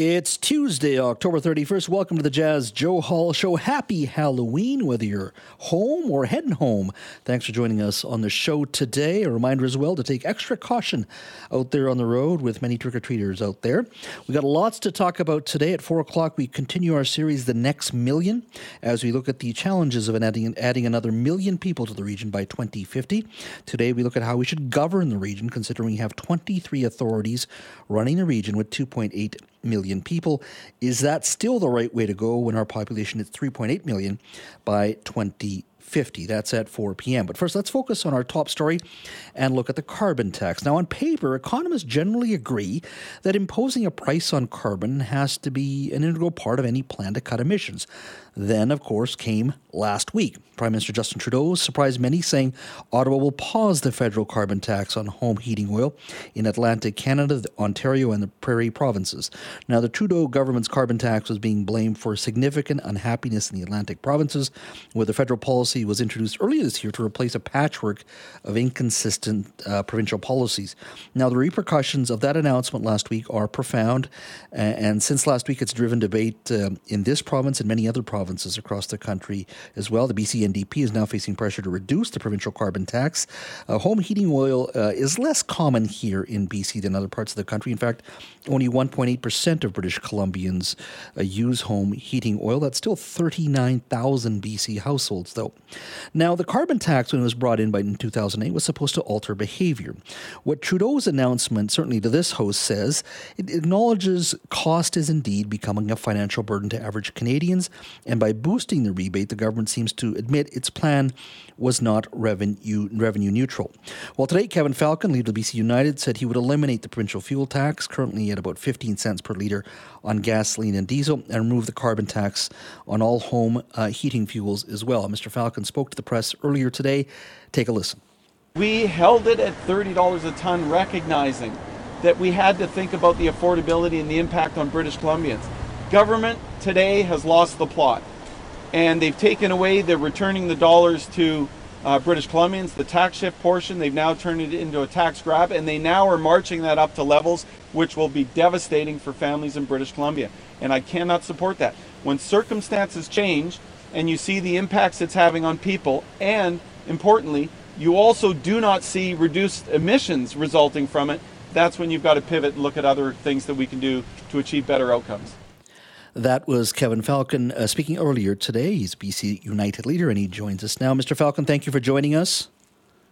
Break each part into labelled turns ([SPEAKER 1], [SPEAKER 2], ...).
[SPEAKER 1] It's Tuesday, October 31st. Welcome to the Jas Johal Show. Happy Halloween, whether you're home or heading home. Thanks for joining us on the show today. A reminder as well to take extra caution out there on the road with many trick or treaters out there. We got lots to talk about today. At 4 o'clock, we continue our series, The Next Million, as we look at the challenges of adding, adding another million people to the region by 2050. Today, we look at how we should govern the region, considering we have 23 authorities running the region with 2.8 million people. Is that still the right way to go when our population is 3.8 million by 2050? That's at 4 p.m. But first, let's focus on our top story and look at the carbon tax. Now, on paper, economists generally agree that imposing a price on carbon has to be an integral part of any plan to cut emissions. Then, of course, came last week. Prime Minister Justin Trudeau surprised many, saying Ottawa will pause the federal carbon tax on home heating oil in Atlantic Canada, Ontario, and the Prairie provinces. Now, the Trudeau government's carbon tax was being blamed for significant unhappiness in the Atlantic provinces, where the federal policy was introduced earlier this year to replace a patchwork of inconsistent uh, provincial policies. Now, the repercussions of that announcement last week are profound, and since last week, it's driven debate uh, in this province and many other provinces provinces across the country as well. The BC NDP is now facing pressure to reduce the provincial carbon tax. Uh, home heating oil uh, is less common here in BC than other parts of the country. In fact, only 1.8% of British Columbians uh, use home heating oil. That's still 39,000 BC households, though. Now, the carbon tax, when it was brought in by in 2008, was supposed to alter behavior. What Trudeau's announcement, certainly to this host, says it acknowledges cost is indeed becoming a financial burden to average Canadians and by boosting the rebate, the government seems to admit its plan was not revenue, revenue neutral. Well, today, Kevin Falcon, leader of BC United, said he would eliminate the provincial fuel tax, currently at about 15 cents per litre on gasoline and diesel, and remove the carbon tax on all home uh, heating fuels as well. Mr. Falcon spoke to the press earlier today. Take a listen.
[SPEAKER 2] We held it at $30 a ton, recognizing that we had to think about the affordability and the impact on British Columbians. Government today has lost the plot, and they've taken away. They're returning the dollars to uh, British Columbians, the tax shift portion. They've now turned it into a tax grab, and they now are marching that up to levels which will be devastating for families in British Columbia. And I cannot support that. When circumstances change, and you see the impacts it's having on people, and importantly, you also do not see reduced emissions resulting from it, that's when you've got to pivot and look at other things that we can do to achieve better outcomes.
[SPEAKER 1] That was Kevin Falcon uh, speaking earlier today. He's BC United leader, and he joins us now. Mr. Falcon, thank you for joining us.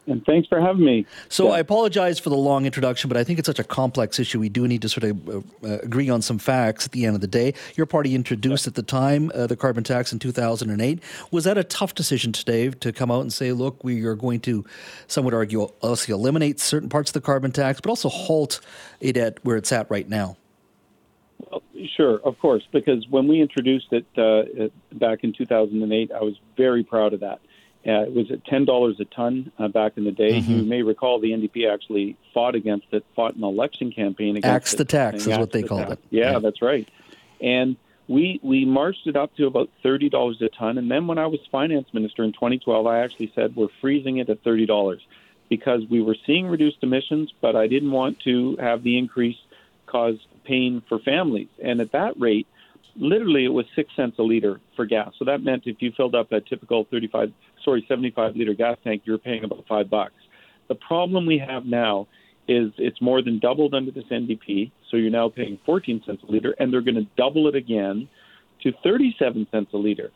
[SPEAKER 3] And thanks for having me.
[SPEAKER 1] So, yeah. I apologize for the long introduction, but I think it's such a complex issue. We do need to sort of uh, uh, agree on some facts at the end of the day. Your party introduced yeah. at the time uh, the carbon tax in 2008. Was that a tough decision today to come out and say, look, we are going to, some would argue, also eliminate certain parts of the carbon tax, but also halt it at where it's at right now?
[SPEAKER 3] Well, sure, of course, because when we introduced it uh, back in 2008, I was very proud of that. Uh, it was at ten dollars a ton uh, back in the day. Mm-hmm. You may recall the NDP actually fought against it, fought an election campaign against
[SPEAKER 1] Axe
[SPEAKER 3] it.
[SPEAKER 1] the tax is what they the called
[SPEAKER 3] tax.
[SPEAKER 1] it.
[SPEAKER 3] Yeah, yeah, that's right. And we we marched it up to about thirty dollars a ton. And then when I was finance minister in 2012, I actually said we're freezing it at thirty dollars because we were seeing reduced emissions, but I didn't want to have the increase cause pain for families. And at that rate, literally it was six cents a liter for gas. So that meant if you filled up a typical 35, sorry, 75 liter gas tank, you're paying about five bucks. The problem we have now is it's more than doubled under this NDP. So you're now paying 14 cents a liter, and they're going to double it again to 37 cents a liter.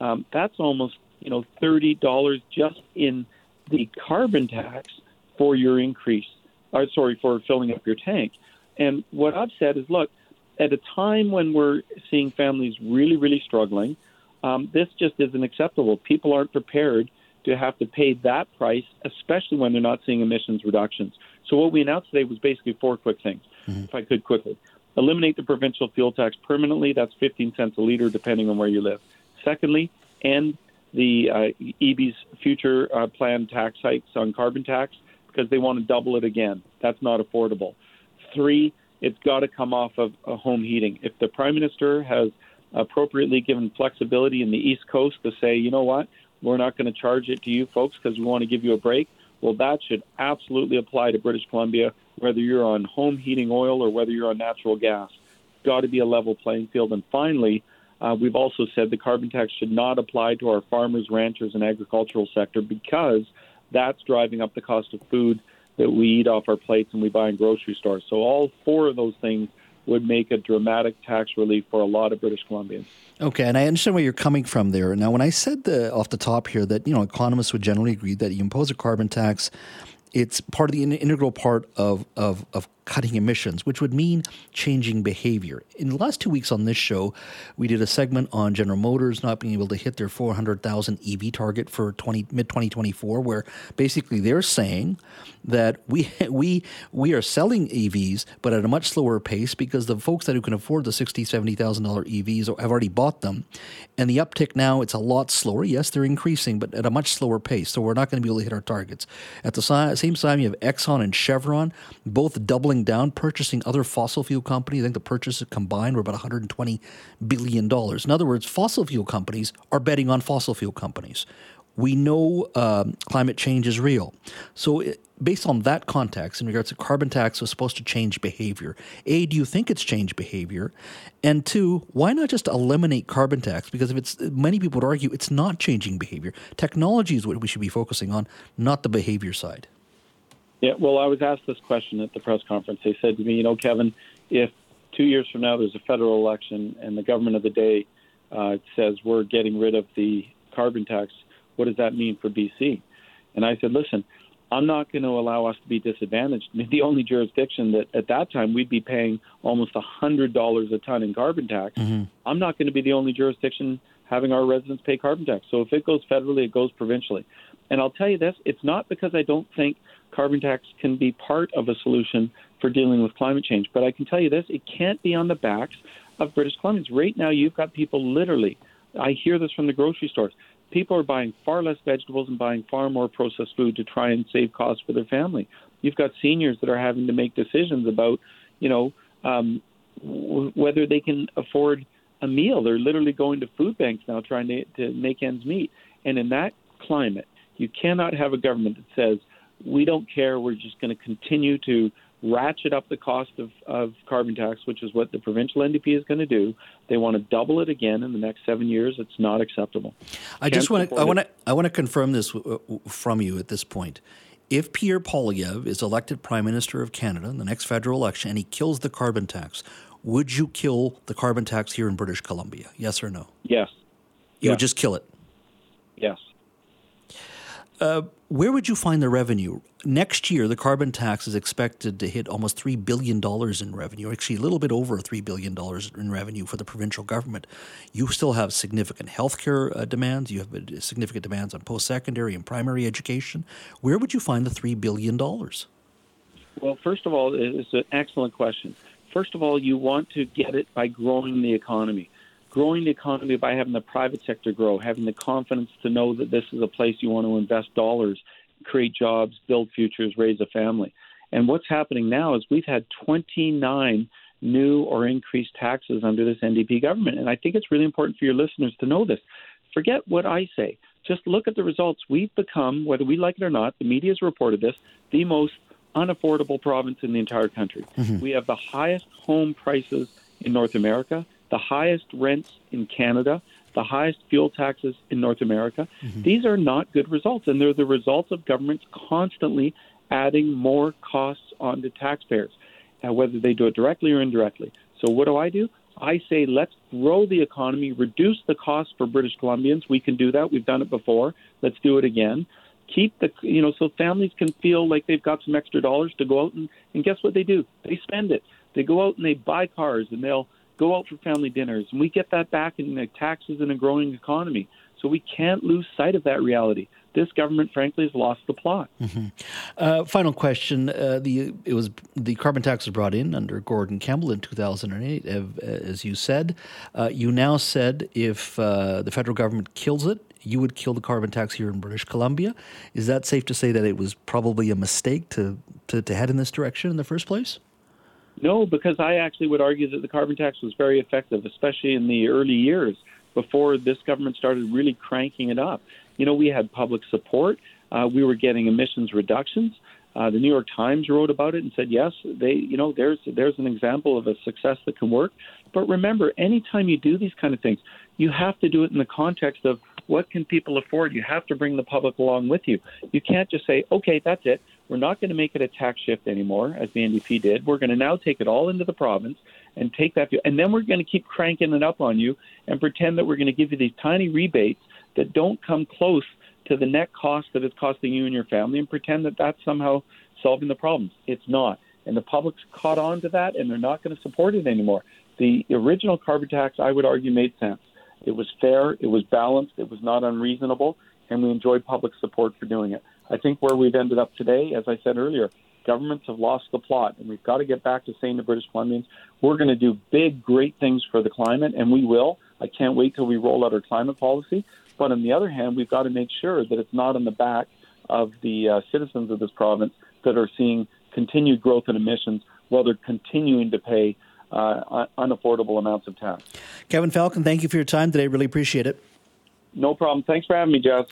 [SPEAKER 3] Um, that's almost you know thirty dollars just in the carbon tax for your increase. Or sorry, for filling up your tank. And what I've said is, look, at a time when we're seeing families really, really struggling, um, this just isn't acceptable. People aren't prepared to have to pay that price, especially when they're not seeing emissions reductions. So what we announced today was basically four quick things, mm-hmm. if I could quickly. Eliminate the provincial fuel tax permanently. That's 15 cents a liter, depending on where you live. Secondly, end the uh, EB's future uh, planned tax hikes on carbon tax because they want to double it again. That's not affordable. Three, it's got to come off of uh, home heating. If the prime minister has appropriately given flexibility in the East Coast to say, you know what, we're not going to charge it to you folks because we want to give you a break, well, that should absolutely apply to British Columbia, whether you're on home heating oil or whether you're on natural gas. got to be a level playing field. And finally, uh, we've also said the carbon tax should not apply to our farmers, ranchers, and agricultural sector because that's driving up the cost of food that we eat off our plates and we buy in grocery stores. So all four of those things would make a dramatic tax relief for a lot of British Columbians.
[SPEAKER 1] Okay, and I understand where you're coming from there. Now, when I said the, off the top here that you know economists would generally agree that you impose a carbon tax, it's part of the integral part of, of, of cutting emissions, which would mean changing behavior. In the last two weeks on this show, we did a segment on General Motors not being able to hit their 400,000 EV target for 20, mid 2024, where basically they're saying that we we we are selling EVs, but at a much slower pace because the folks that who can afford the sixty seventy thousand dollar EVs have already bought them, and the uptick now it's a lot slower. Yes, they're increasing, but at a much slower pace. So we're not going to be able to hit our targets. At the same time, you have Exxon and Chevron both doubling doubling down, purchasing other fossil fuel companies. I think the purchases combined were about 120 billion dollars. In other words, fossil fuel companies are betting on fossil fuel companies. We know um, climate change is real. So, it, based on that context, in regards to carbon tax, was supposed to change behavior. A, do you think it's changed behavior? And two, why not just eliminate carbon tax? Because if it's many people would argue it's not changing behavior. Technology is what we should be focusing on, not the behavior side.
[SPEAKER 3] Yeah, well, I was asked this question at the press conference. They said to me, you know, Kevin, if two years from now there's a federal election and the government of the day uh, says we're getting rid of the carbon tax, what does that mean for BC? And I said, listen, I'm not going to allow us to be disadvantaged. I mean, the only jurisdiction that at that time we'd be paying almost $100 a ton in carbon tax, mm-hmm. I'm not going to be the only jurisdiction having our residents pay carbon tax. So if it goes federally, it goes provincially. And I'll tell you this it's not because I don't think carbon tax can be part of a solution for dealing with climate change. But I can tell you this it can't be on the backs of British Columbians. Right now, you've got people literally, I hear this from the grocery stores. People are buying far less vegetables and buying far more processed food to try and save costs for their family. You've got seniors that are having to make decisions about, you know, um, w- whether they can afford a meal. They're literally going to food banks now trying to, to make ends meet. And in that climate, you cannot have a government that says, we don't care. We're just going to continue to ratchet up the cost of, of carbon tax, which is what the provincial NDP is going to do. They want to double it again in the next seven years. It's not acceptable.
[SPEAKER 1] I Can't just want to I want to I want to confirm this uh, from you at this point. If Pierre Poilievre is elected Prime Minister of Canada in the next federal election and he kills the carbon tax, would you kill the carbon tax here in British Columbia? Yes or no?
[SPEAKER 3] Yes.
[SPEAKER 1] You yes. would just kill it.
[SPEAKER 3] Yes.
[SPEAKER 1] Uh, where would you find the revenue? Next year, the carbon tax is expected to hit almost $3 billion in revenue, actually, a little bit over $3 billion in revenue for the provincial government. You still have significant healthcare uh, demands, you have uh, significant demands on post secondary and primary education. Where would you find the $3 billion?
[SPEAKER 3] Well, first of all, it's an excellent question. First of all, you want to get it by growing the economy growing the economy by having the private sector grow, having the confidence to know that this is a place you want to invest dollars, create jobs, build futures, raise a family. And what's happening now is we've had 29 new or increased taxes under this NDP government. And I think it's really important for your listeners to know this. Forget what I say. Just look at the results. We've become, whether we like it or not, the media has reported this, the most unaffordable province in the entire country. Mm-hmm. We have the highest home prices in North America the highest rents in Canada, the highest fuel taxes in North America. Mm-hmm. These are not good results, and they're the results of governments constantly adding more costs onto taxpayers, uh, whether they do it directly or indirectly. So, what do I do? I say let's grow the economy, reduce the cost for British Columbians. We can do that. We've done it before. Let's do it again. Keep the, you know, so families can feel like they've got some extra dollars to go out and, and guess what they do? They spend it. They go out and they buy cars and they'll go out for family dinners, and we get that back in the taxes in a growing economy. So we can't lose sight of that reality. This government, frankly, has lost the plot.
[SPEAKER 1] Mm-hmm. Uh, final question: uh, the it was the carbon tax was brought in under Gordon Campbell in 2008, as you said. Uh, you now said if uh, the federal government kills it, you would kill the carbon tax here in British Columbia. Is that safe to say that it was probably a mistake to, to, to head in this direction in the first place?
[SPEAKER 3] No, because I actually would argue that the carbon tax was very effective, especially in the early years before this government started really cranking it up. You know, we had public support, uh, we were getting emissions reductions. Uh, the New York Times wrote about it and said, yes, they, you know, there's there's an example of a success that can work. But remember, anytime you do these kind of things, you have to do it in the context of what can people afford. You have to bring the public along with you. You can't just say, okay, that's it. We're not going to make it a tax shift anymore, as the NDP did. We're going to now take it all into the province and take that, and then we're going to keep cranking it up on you and pretend that we're going to give you these tiny rebates that don't come close to the net cost that it's costing you and your family and pretend that that's somehow solving the problems. It's not. And the public's caught on to that and they're not going to support it anymore. The original carbon tax, I would argue, made sense. It was fair, it was balanced, it was not unreasonable, and we enjoyed public support for doing it. I think where we've ended up today, as I said earlier, governments have lost the plot, and we've got to get back to saying to British Columbians, we're going to do big, great things for the climate, and we will. I can't wait till we roll out our climate policy. But on the other hand, we've got to make sure that it's not on the back of the uh, citizens of this province that are seeing continued growth in emissions while they're continuing to pay uh, unaffordable amounts of tax.
[SPEAKER 1] Kevin Falcon, thank you for your time today. Really appreciate it.
[SPEAKER 3] No problem. Thanks for having me, Jess.